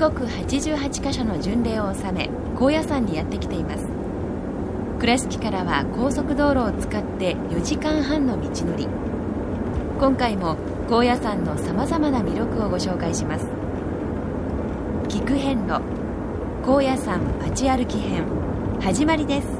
国88カ所の巡礼を収め高野山にやってきています。倉敷からは高速道路を使って4時間半の道のり。今回も高野山のさまざまな魅力をご紹介します。聞く遍路高野山街歩き編始まりです。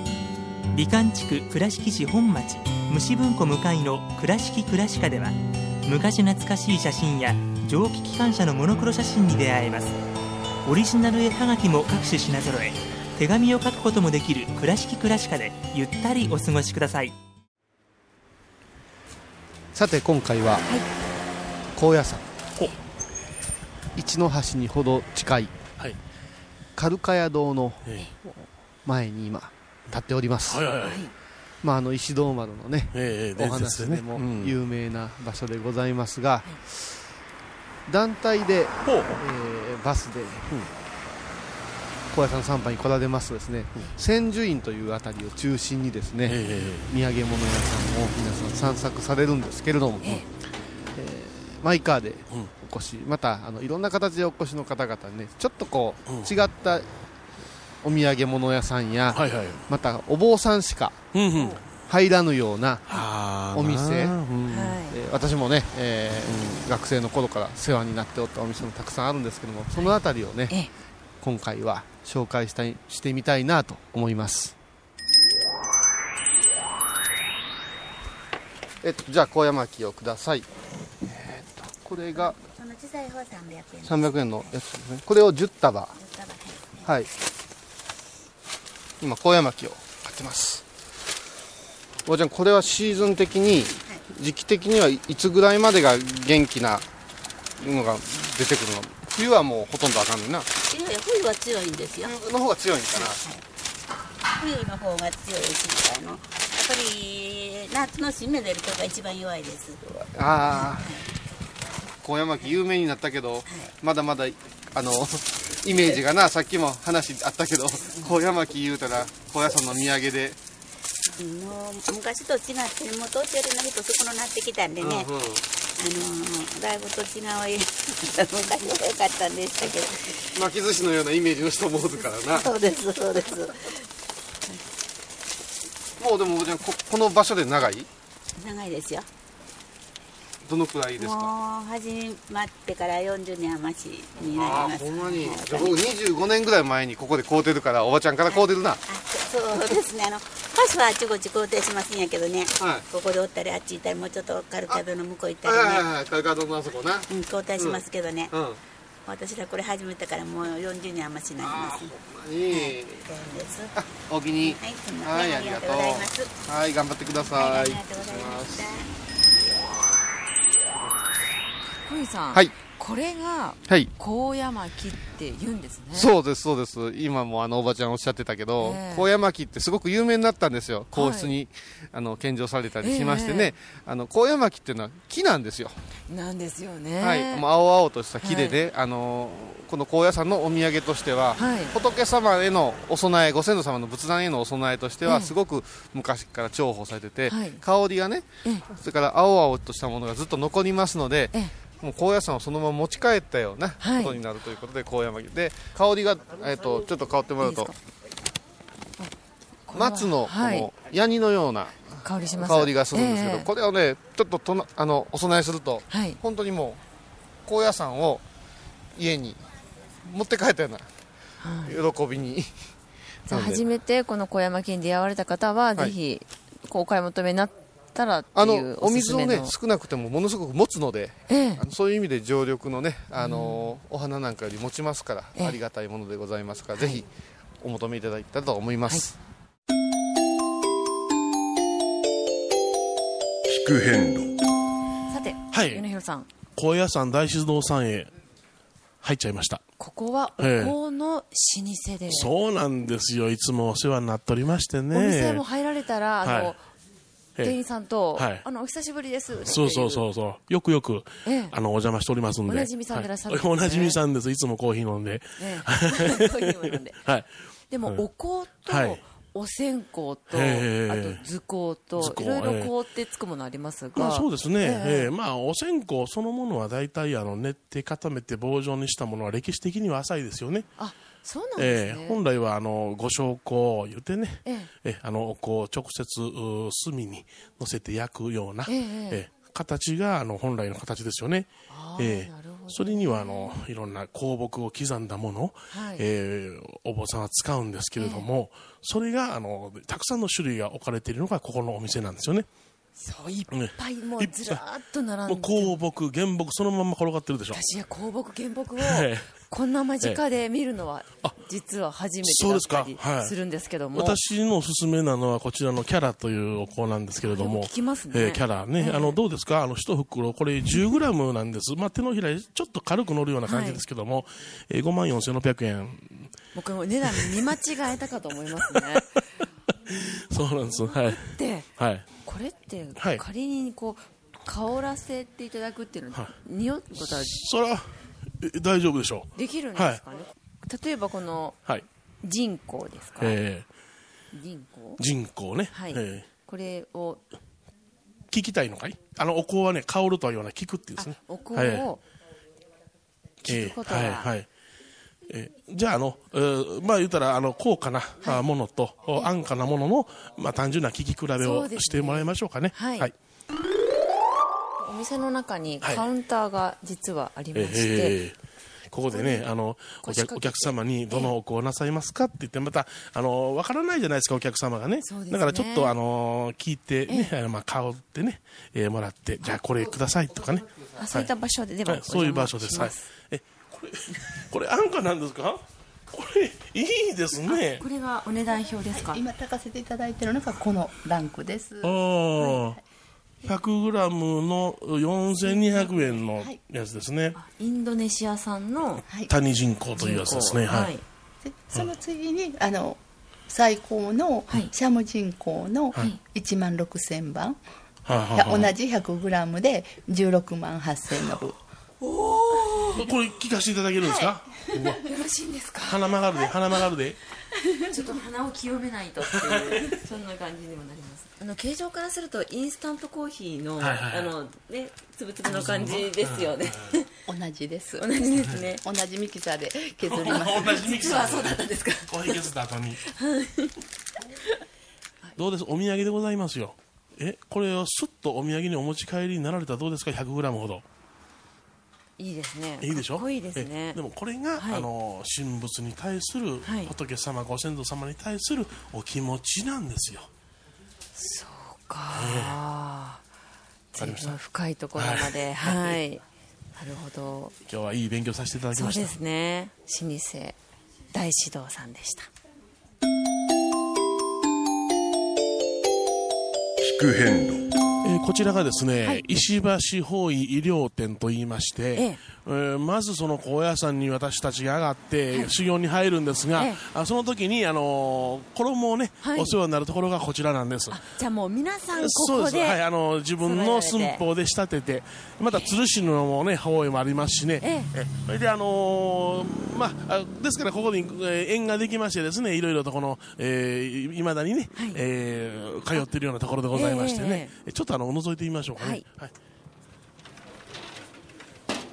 美観地区倉敷市本町虫文庫向かいの「倉敷倉歯科」では昔懐かしい写真や蒸気機関車のモノクロ写真に出会えます。オリジナル絵はがきも各種品揃え手紙を書くこともできる「倉敷倉歯科」でゆったりお過ごしください。さて今回は、高野山。一の橋にほど近い、はい。カルカヤ堂のえ。前に今立っております、はいはいはい。まあ、あの石堂丸のねええお話でもうん。有名な場所でございますが、団体で、えーバスで、高野山参拝に来られますとですね、千住院というあたりを中心にですね、え土産物屋さんを皆さん散策されるんですけれども、えーマイカーでお越し、またあのいろんな形でお越しの方々ねちょっとこう、うん。違ったお土産物屋さんや、はいはい。またお坊さんしかうんうん。入らぬような、お店。まあうん。えー私もね、えー学生の頃から世話になっておったお店もたくさんあるんですけどもそのあたりをね、ええ。今回は紹介したいしてみたいなと思います。えっとじゃあ高野巻きをください。えっとこれがその小さい方300円。300円のやつですね。これを10束。はい今高野巻きを買ってます。おばちゃんこれはシーズン的に時期的にはいいつぐらいまでが元気なのが出てくるの？冬はもうほとんどあかんねんな。いやいや冬は強いんですよ。冬の方が強いんかな。冬の方が強いし、あの。やっぱり夏の新芽出るとが一番弱いです。ああ高野巻き有名になったけど、まだまだあのイメージがなさっきも話あったけど高野巻き言うたら高野山の土産で、もう昔と違ってもう東京での人少なくなってきたんでね、うんうんあのだいぶ土地 が多い昔は良かったんでしたけど。巻き寿司のようなイメージの人もおるからなそうですそうです。もうでもゃんここの場所で長い？長いですよ。どのくらいですか？もう始まってから40年余しになります。ほんまに。はいじゃあ僕25年ぐらい前にここで買うてるからおばちゃんから買うてるな。あそうですね。あのパスはあっちこっち肯定しますんやけどね、はい。ここでおったりあっち行ったりもうちょっとカルカドの向こう行ったはいりね、はいはいカルカドのあそこな。うん、交代しますけどね、うん。私らこれ始めてからもう40年余しになります。はいす。みません、はいありがとう。ございます。はい頑張ってください、はいありがとうございました小井さん、はい。これがはい。高野巻って言うんですね。そうです、そうです。今もあのおばちゃんおっしゃってたけど、ええ。高野巻ってすごく有名になったんですよ。皇室に、あの献上されたりしましてね、あの高野巻っていうのは木なんですよ。なんですよね。はい、もう青々とした木でね、あのこの高野山のお土産としては、はい。仏様へのお供え、ご先祖様の仏壇へのお供えとしては、ええ。すごく昔から重宝されてて、はい。香りがね、ええ。それから青々としたものがずっと残りますので、えもう高野山をそのまま持ち帰ったようなはい。ことになるということで、高野巻で香りが、えっとちょっと香ってもらうと。松のこはい。のヤニのような香りがするんですけど、ええ。これをねちょっととなあのお供えすると、はい。本当にもう高野山を家に持って帰ったような喜びに、初めてこの小山金に出会われた方は、い。ぜひお買い求めになったらってあいうのお水をね少なくてもものすごく持つので、ええ。あのそういう意味で常緑のねあの、お花なんかより持ちますから、ええ。ありがたいものでございますから、ぜひお求めいただいたらと思います、聞く変路。さて、はい。米広さん。高野山大師堂さんへ入っちゃいました。ここはおえ。え香の老舗で、そうなんですよ。いつもお世話になっておりましてね。お店も入られたら、あの、はい。ええ店員さんと、はい。あのお久しぶりですそうそうそうそう。よくよく、ええ。あの、お邪魔しておりますんで。おなじみさんでいらっしゃるね。はい。おなじみさんです。いつもコーヒー飲んで。ええ。コーヒーも飲んで。はい。でも、うん。お香と、はい。お線香と、ええあと図香といろいろええ香ってつくものありますが、まあそうですね。ええ。ええ。まあお線香そのものは大体あの練って固めて棒状にしたものは歴史的には浅いですよね。あそうなんですえね、え本来はあのご焼香を言ってね、ええ。えあのお香を直接う炭に乗せて焼くような、えええ形があの本来の形ですよね。ええ。それにはあのいろんな香木を刻んだもの、はい。ええお坊さんは使うんですけれども、それがあのたくさんの種類が置かれているのがここのお店なんですよね。そういっねぱいもうずらーっと並もうんで香木、原木そのまま転がってるでしょ。私は香木原木をええこんな間近で見るのは実は初めてそうですだったりするんですけども、私のおすすめなのはこちらのキャラというお香なんですけれども。聞きますねえーキャラね。ええあの、どうですか？あの、一袋、これ 10g なんです。まあ、手のひらにちょっと軽く乗るような感じですけども、えー、54,600円。僕も値段見間違えたかと思いますね そうなんです。はい。ではい。これってはい仮にこう香らせていただくっていうのは、は匂うことはそれは、え大丈夫でしょう。できるんですかね、例えばこのはい。人工ですか、え人工？ー、人工ね。はい、えこれをー聞きたいのかい？あの、お香はね、香るとは言わない、聞くっていうですね。お香はい。を聞くことはえーはい、はい。えーじゃあ、あの、えーまあ言ったら、あの、高価な、あものと、お安価なものの、まあ単純な聞き比べをしてもらいましょうかね。はい。はい。お店の中にカウンターが実はありまして、はいえーここでね、あのお客、お客様にどのお子をなさいますか？って言って、また、あの、わからないじゃないですか、お客様がね。ね。だからちょっと、あの、聞いてね、え、まあ、香ってね、えー、もらって、じゃあこれくださいとかね。あ、そういった場所で、では、い、そういう場所です。はい。え、これ、これ安価なんですか？これ、いいですね。これはお値段表ですか、はい、今高かせていただいてるのが、このランクです。ああ。はい。100g の4200円のやつですね、インドネシア産の谷人工というやつですね。はい、その次に、あの最高のシャム人工の1万6000番、同じ 100g で16万8000の。部分これ聞かせていただけるんですか、うわよろしいんですか？鼻曲がるで、鼻曲がるで。ちょっと鼻を清めないとっていうそんな感じにもなります。あの形状からするとインスタントコーヒーの、はいはいはい。あのねつぶつぶの感じですよね。同じです。同じですね。同じミキサーで 削ります。同じミキサーそうだったんですかコーヒー削った後に。どうです？お土産でございますよ。え、これをスッとお土産にお持ち帰りになられたらどうですか ?100 グラムほど。いいですね。いいでしょ？いいですえねでもこれが、はい。あの神仏に対する、はい。仏様ご先祖様に対するお気持ちなんですよ。そうか、随かりました。分深いところまで。ははい。い、なるほど。今日はいい勉強させていただきました。そうですね。老舗大師堂さんでした。聞く変路えーこちらがですね、はい。石橋法医医療店と言いまして、ええ。えーまずその高野山に私たちが上がって修行に入るんですが、ええ。あその時に、あのー衣をね、はい。お世話になるところがこちらなんです。じゃあもう皆さんこそうです、こではい、あの自分の寸法で仕立てて、また吊るしのもね、方位もありますしね、ええ。それで、あのーまあ、あですからここに、えー縁ができましてですね、いろいろとこの、えー、いまだにね、えー通ってるようなところでございましてね、ちょっとあの覗いてみましょうかね。はい。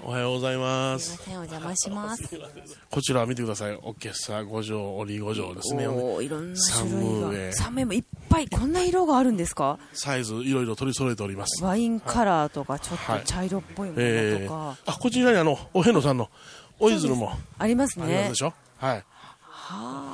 おはようございます。すいませんお邪魔します。こちら見てください。おけさ五条、折五条ですね。おーいろんな種類が。サムウェイ。もいっぱいこんな色があるんですか？サイズいろいろ取り揃えております。ワインカラーとかちょっはい。と茶色っぽいものえーとか、あこちらにあのお遍路さんのおいずるもありますありますねでしょ、はい。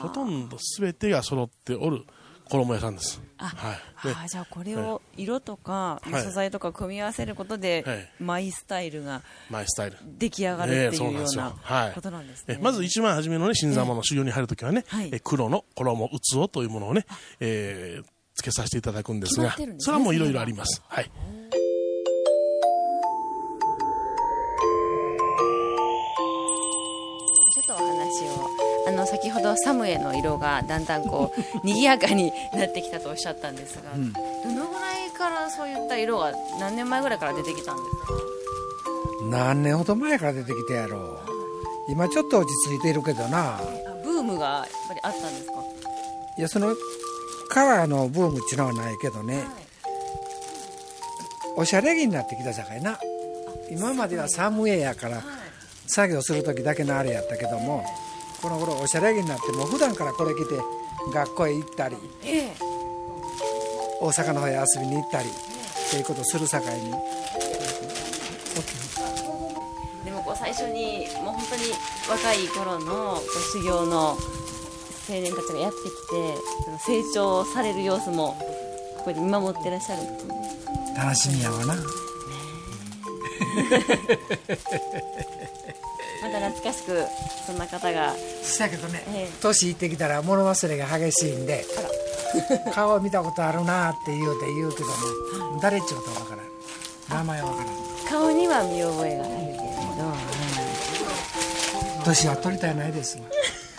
ほとんどすべてが揃っておる衣屋さんです。はい。ねあーじゃあこれを色とかはい。素材とか組み合わせることで、はい。マイスタイルがマイスタイル。出来上がるってええいうよ。うなことなんですえね。まず一番初めのね新参者の修行に入るときはね、え黒の衣器というものをね、えーつけさせていただくんですがすねそれはもういろいろあります。はいの先ほどサムエの色がだんだんこう賑やかになってきたとおっしゃったんですが、うん。どのぐらいからそういった色が何年前ぐらいから出てきたんですか？何年ほど前から出てきたやろう。今ちょっと落ち着いているけどな。あブームがやっぱりあったんですか？いやそのカラーのブームっていうのはないけどね、おしゃれ着になってきたさかいな。今まではサムウェイやから作業する時だけのあれやったけどもこの頃おしゃれ着になってもう普段からこれ着て学校へ行ったりええ。大阪の方へ遊びに行ったりそういうことするさかいに。でもこう最初にもう本当に若い頃の修行の青年たちがやってきてその成長される様子もここで見守ってらっしゃる。楽しみやわな また懐かしくそんな方が。そやけどねえ年いってきたら物忘れが激しいんで顔見たことあるなって言うて言うけどね 誰っちゅうことわからん。名前わからん。え顔には見覚えがあるけれど、年は取りたいないですわ。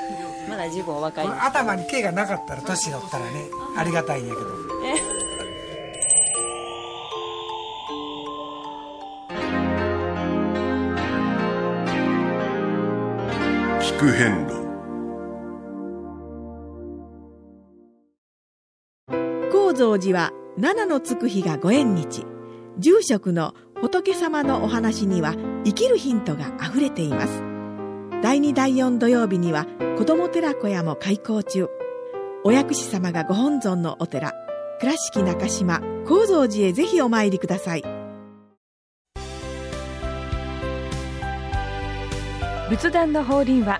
まだ十分お若い頭に毛がなかったら年取ったらねありがたいんやけど聞く遍路高蔵寺は七のつく日がご縁日。住職の仏様のお話には生きるヒントがあふれています。第2第4土曜日には子ども寺小屋も開校中。お薬師様がご本尊のお寺。倉敷中島・高蔵寺へぜひお参りください。仏壇の法輪は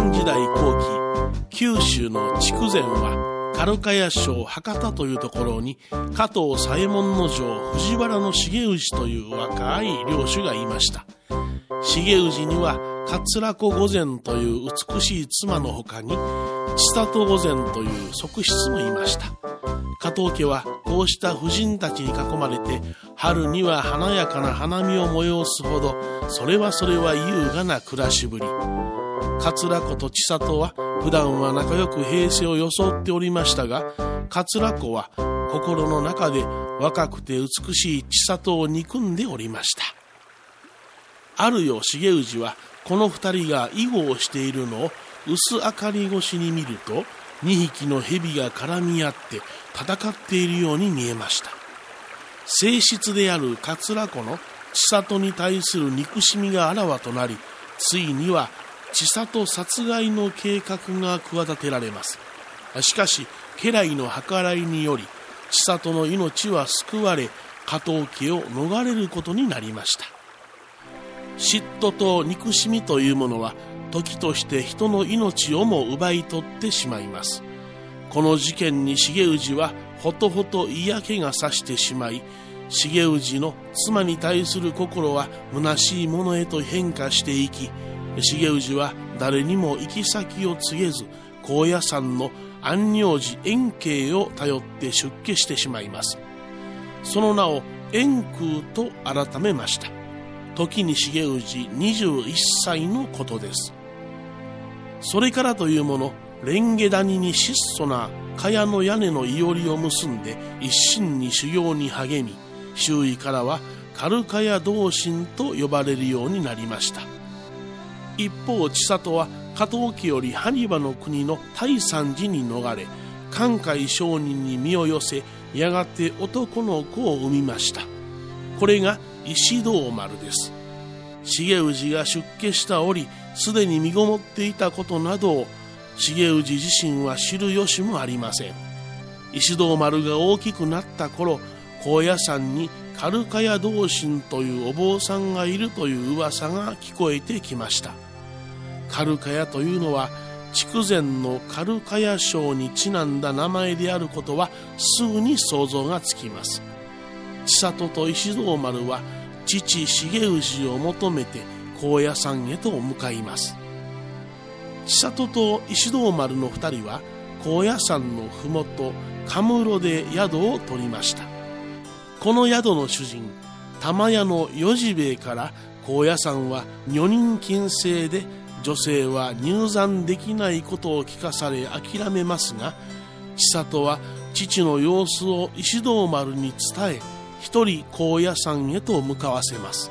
安時代後期九州の筑前は軽茅省博多というところに加藤左衛門の城藤原重氏という若い領主がいました。重氏には桂子御前という美しい妻の他に千里御前という側室もいました。加藤家はこうした婦人たちに囲まれて春には華やかな花見を催すほどそれはそれは優雅な暮らしぶり。桂子と千里は普段は仲良く平成を装っておりましたが桂子は心の中で若くて美しい千里を憎んでおりました。あるよ重氏はこの二人が囲碁をしているのを薄明かり越しに見ると二匹の蛇が絡み合って戦っているように見えました。正室である桂子の千里に対する憎しみがあらわとなりついには千里殺害の計画が企てられます。しかし家来の計らいにより千里の命は救われ加藤家を逃れることになりました。嫉妬と憎しみというものは時として人の命をも奪い取ってしまいます。この事件に重氏はほとほと嫌気がさしてしまい重氏の妻に対する心は虚しいものへと変化していき重氏は誰にも行き先を告げず高野山の安養寺円慶を頼って出家してしまいます。その名を円空と改めました。時に重氏21歳のことです。それからというものレンゲ谷に質素な茅の屋根のいおりを結んで一心に修行に励み周囲からはカルカヤ同心と呼ばれるようになりました。一方千里は加藤家より埴輪の国の大山寺に逃れ寛海商人に身を寄せやがて男の子を産みました。これが石堂丸です。重氏が出家した折すでに身ごもっていたことなどを重氏自身は知る由もありません。石堂丸が大きくなった頃高野山にカルカヤ同心というお坊さんがいるという噂が聞こえてきました。カルカヤというのは筑前のカルカヤ省にちなんだ名前であることはすぐに想像がつきます。千里と石堂丸は父重氏を求めて高野山へと向かいます。千里と石堂丸の2人は高野山の麓カムロで宿を取りました。この宿の主人玉屋の四次兵衛から高野山は女人禁制で女性は入山できないことを聞かされ諦めますが千里は父の様子を石堂丸に伝え一人高野山へと向かわせます。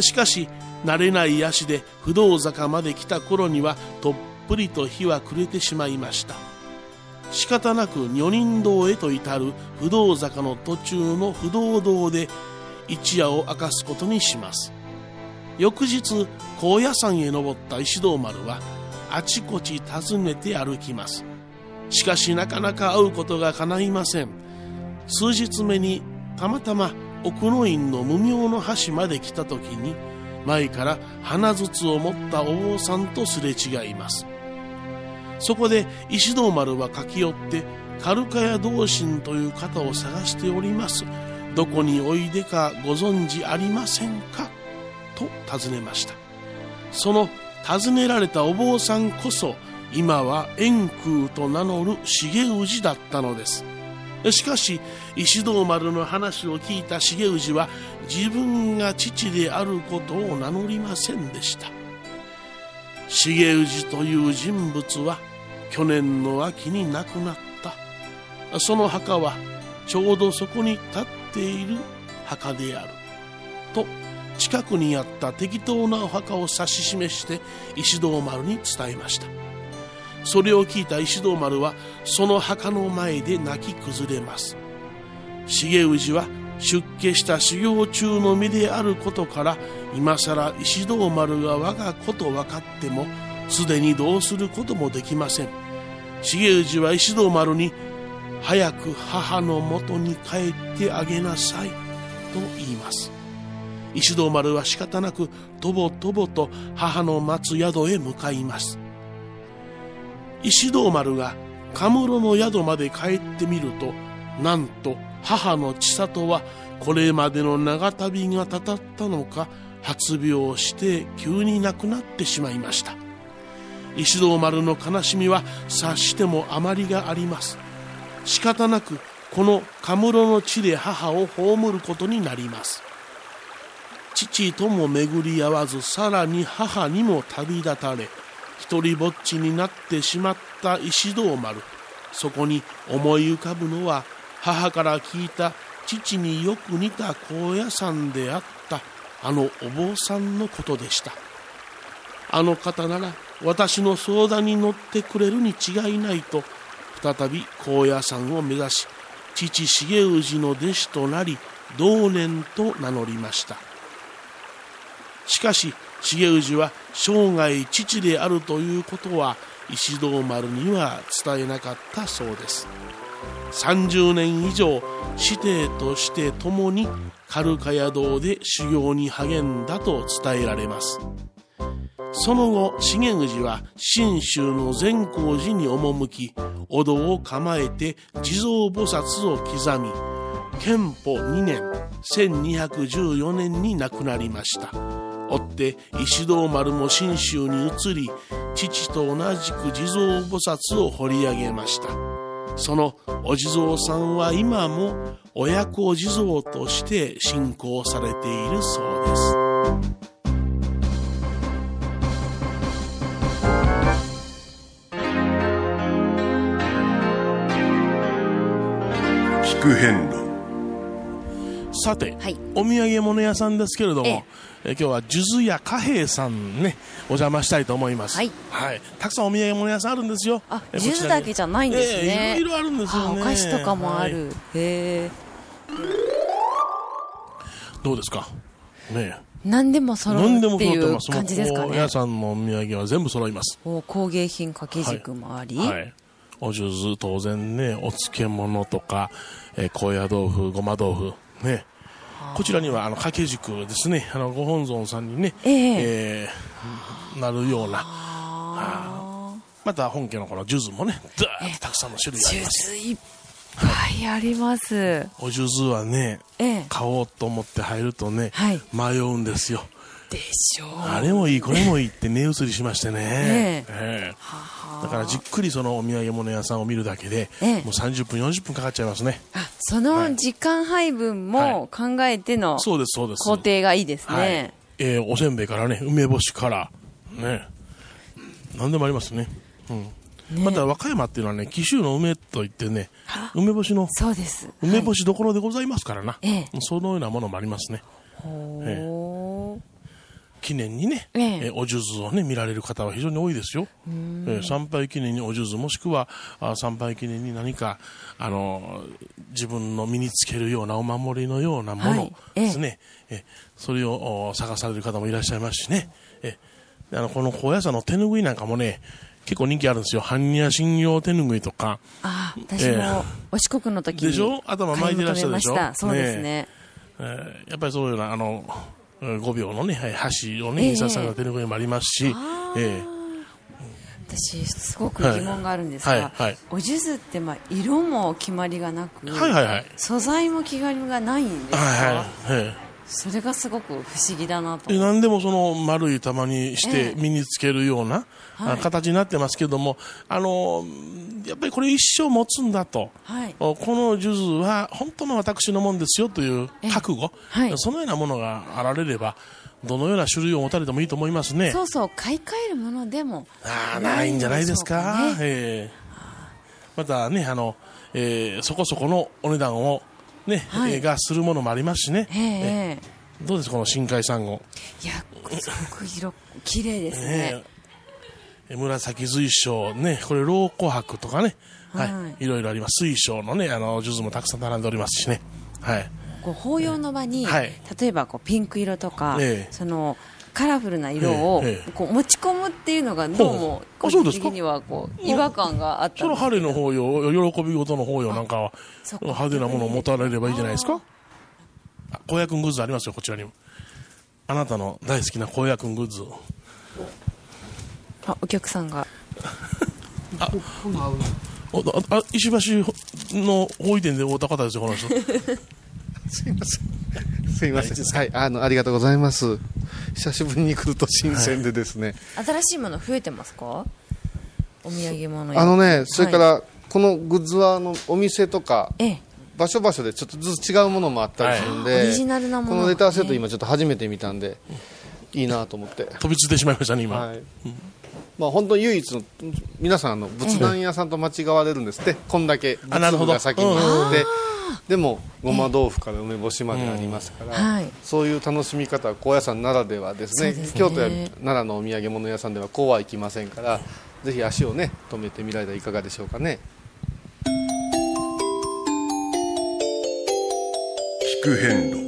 しかし慣れない足で不動坂まで来た頃にはとっぷりと日は暮れてしまいました。仕方なく女人堂へと至る不動坂の途中の不動堂で一夜を明かすことにします。翌日高野山へ登った石堂丸はあちこち訪ねて歩きます。しかしなかなか会うことが叶いません。数日目にたまたま奥の院の無名の橋まで来た時に前から鼻筒を持ったお坊さんとすれ違います。そこで石堂丸は駆け寄ってカルカヤ同心という方を探しております。どこにおいでかご存知ありませんか？と尋ねました。その尋ねられたお坊さんこそ今は円空と名乗る重氏だったのです。しかし石堂丸の話を聞いた重氏は自分が父であることを名乗りませんでした。重氏という人物は去年の秋に亡くなった。その墓はちょうどそこに立っている墓である。と近くにあった適当なお墓を指し示して石堂丸に伝えました。それを聞いた石堂丸はその墓の前で泣き崩れます。重氏は出家した修行中の身であることから今さら石堂丸が我が子と分かってもすでにどうすることもできません。重氏は石堂丸に早く母のもとに帰ってあげなさいと言います。石堂丸は仕方なくとぼとぼと母の待つ宿へ向かいます。石堂丸がカムロの宿まで帰ってみるとなんと母の千里はこれまでの長旅がたたったのか発病して急に亡くなってしまいました。石堂丸の悲しみは察してもあまりがあります。仕方なくこのカムロの地で母を葬ることになります。父とも巡り合わずさらに母にも旅立たれ一りぼっちになってしまった石堂丸。そこに思い浮かぶのは母から聞いた父によく似た高野山であったあのお坊さんのことでした。あの方なら私の相談に乗ってくれるに違いないと再び高野山を目指し父重氏の弟子となり同年と名乗りました。しかし重氏は生涯父であるということは石堂丸には伝えなかったそうです。30年以上師弟として共に軽茅堂で修行に励んだと伝えられます。その後重氏は信州の善光寺に赴きお堂を構えて地蔵菩薩を刻み憲法2年1214年に亡くなりました。追って石堂丸も信州に移り父と同じく地蔵菩薩を掘り上げました。そのお地蔵さんは今も親子地蔵として信仰されているそうです。聞く変路。さて、お土産物屋さんですけれども、ええ。今日は数珠屋貨幣さんねお邪魔したいと思います。はい、たくさんお土産物屋さんあるんですよ。あえ数珠だけじゃないんですね、ええいろいろあるんですよね。あお菓子とかもある、はい。へえ。どうですか？ね何でも揃何でもうっていう感じですかね。さんのお土産は全部揃います。お工芸品掛け軸もあり、はい。お数珠当然ねお漬物とか、えー高野豆腐ごま豆腐ね。こちらにはあの掛け軸ですね。あのご本尊さんにね、ええ。ーなるような。また本家のこの数珠もねずーっとたくさんの種類があります。数珠いっぱいあります、お数珠はね、ええ。買おうと思って入るとね、迷うんですよでしょう。あれもいいこれもいいって目移りしましてね、ええ。えだからじっくりそのお土産物屋さんを見るだけで、ええ。もう30分40分かかっちゃいますね。その時間配分も考えてのそうですそうです。工程がいいですね、はい。えーおせんべいからね梅干しから。ね。何でもありますね。うん。また和歌山っていうのはね紀州の梅といってね梅干しのそうです。梅干しどころでございますからな、ええ。そのようなものもありますね。ほ記念にね、ええ。えーお数珠をね見られる方は非常に多いですよ、えー参拝記念にお数珠もしくはあ参拝記念に何かあの自分の身につけるようなお守りのようなものはい。ええですね、えそれをお探される方もいらっしゃいますしね、えであのこの高野山の手ぬぐいなんかもね結構人気あるんですよ。般若心経手ぬぐいとか。あ私えもお四国の時にでしょ？頭巻いてらっしゃるでしょ？そうですね。えーやっぱりそういうようなあの5秒のねはい箸をねええ。印刷された手ぬぐいもありますし、え私すごく疑問があるんですが、はいはいはい。お数珠ってまあ色も決まりがなく、はいはいはい。素材も決まりがないんですか、はいはいはい。それがすごく不思議だなと。で何でもその丸い玉にしえてえ。身につけるような、はい。あ形になってますけどもあのやっぱりこれ一生持つんだと、はい。おこの数珠は本当の私のもんですよという覚悟、はい。そのようなものがあられればどのような種類を持たれてもいいと思いますね。そうそう買い替えるものでも。あーないんじゃないですか？ええ。またねあの、えーそこそこのお値段をね、はい。えーがするものもありますしね、ええええ。どうですこの深海サンゴいやすごく色綺麗ですね。ねえ紫水晶ねこれ老琥珀とかねはい、、はい。ろいろあります。水晶のねあの数珠もたくさん並んでおりますしね。はい。こう法要の場に、はい。例えばこうピンク色とか、ええそのカラフルな色を、こう持ち込むっていうのがどうも個あそうですか？人的にはこう違和感があったそのんです晴れの法要喜び事の法要なんかは派手なものを持たれればいいじゃないですか？あ高野君グッズありますよこちらにも。あなたの大好きな高野君グッズあお客さんが。おああ石橋の法医店で会った方ですよこの人すいません。すいません。はい、あの、ありがとうございます。久しぶりに来ると新鮮でですね。新しいもの増えてますか？お土産物や。あのね、それかはいら、このグッズは、あの、お店とか、ええ。場所場所でちょっとずつ違うものもあったりするんで、はい。オリジナルなもの。このレターセット今ちょっと初めて見たんで、いいなと思って。飛びついてしまいましたね今、はいまあ本当唯一の、皆さんあの、仏壇屋さんと間違われるんですって、こんだけあなるほど。仏具が先にあって、でも、ごま豆腐から梅干しまでありますから、うん。はい。そういう楽しみ方は高野山ならではですね。ね。京都や奈良のお土産物屋さんではこうはいきませんからぜひ足をね止めてみられたらいかがでしょうかね。聞く変路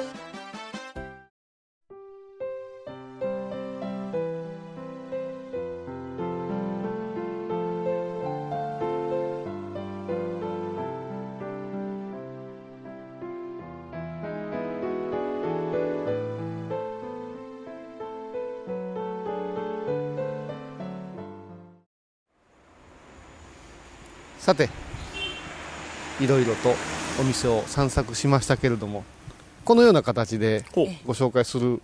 さていろいろとお店を散策しましたけれどもこのような形でご紹介する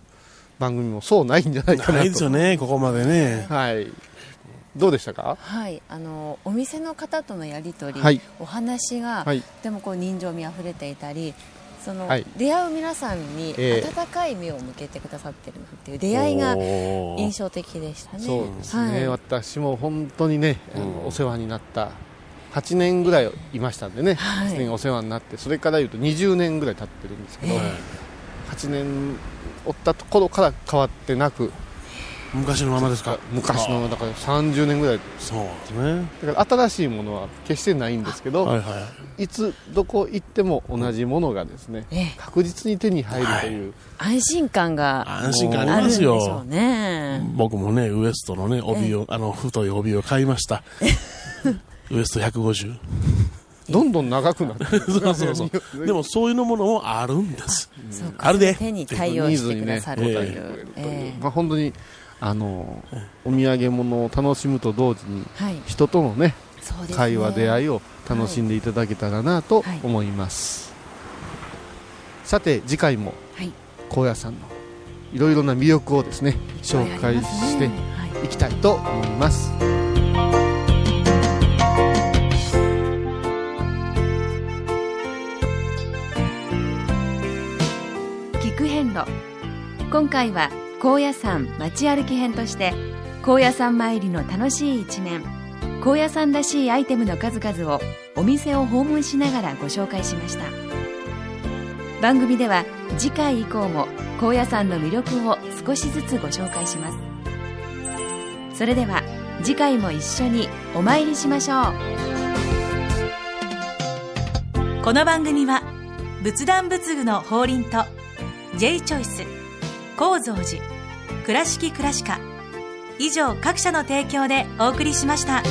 番組もそうないんじゃないかなと。ないですよねここまでね。はい。どうでしたか？はい。あのお店の方とのやり取り、はい。お話が、はい。とてもこう人情味あふれていたりその、はい。出会う皆さんにええ。温かい目を向けてくださってるなっていう出会いが印象的でしたね。そうですね、はい。私も本当にね、あのお世話になった8年ぐらいいましたんでね、はい。8年お世話になってそれからいうと20年ぐらい経ってるんですけど、ええ。8年おったところから変わってなく昔のままですか？昔のままだから30年ぐらい。そうですね。だから新しいものは決してないんですけど、はいはいつどこ行っても同じものがですね、ええ。確実に手に入るという、安心感が安心感ありますよ。あるんでしょうね。僕もねウエストのね帯を、あの太い帯を買いました ウエスト150どんどん長くなって。る そうそうそう。でもそういうのものもあるんです。そうか。あるで。手に対応してくださるという、ええ。まあ、本当にあのお土産物を楽しむと同時に、はい。人とのねね。会話出会いを楽しんでいただけたらなと思います、さて次回もはい。高野山のいろいろな魅力をですね紹介していきたいと思います今回は高野山街歩き編として高野山参りの楽しい一面高野山らしいアイテムの数々をお店を訪問しながらご紹介しました。番組では次回以降も高野山の魅力を少しずつご紹介します。それでは次回も一緒にお参りしましょう。この番組は仏壇仏具の法輪と J チョイス構造寺倉敷倉歯科以上各社の提供でお送りしました。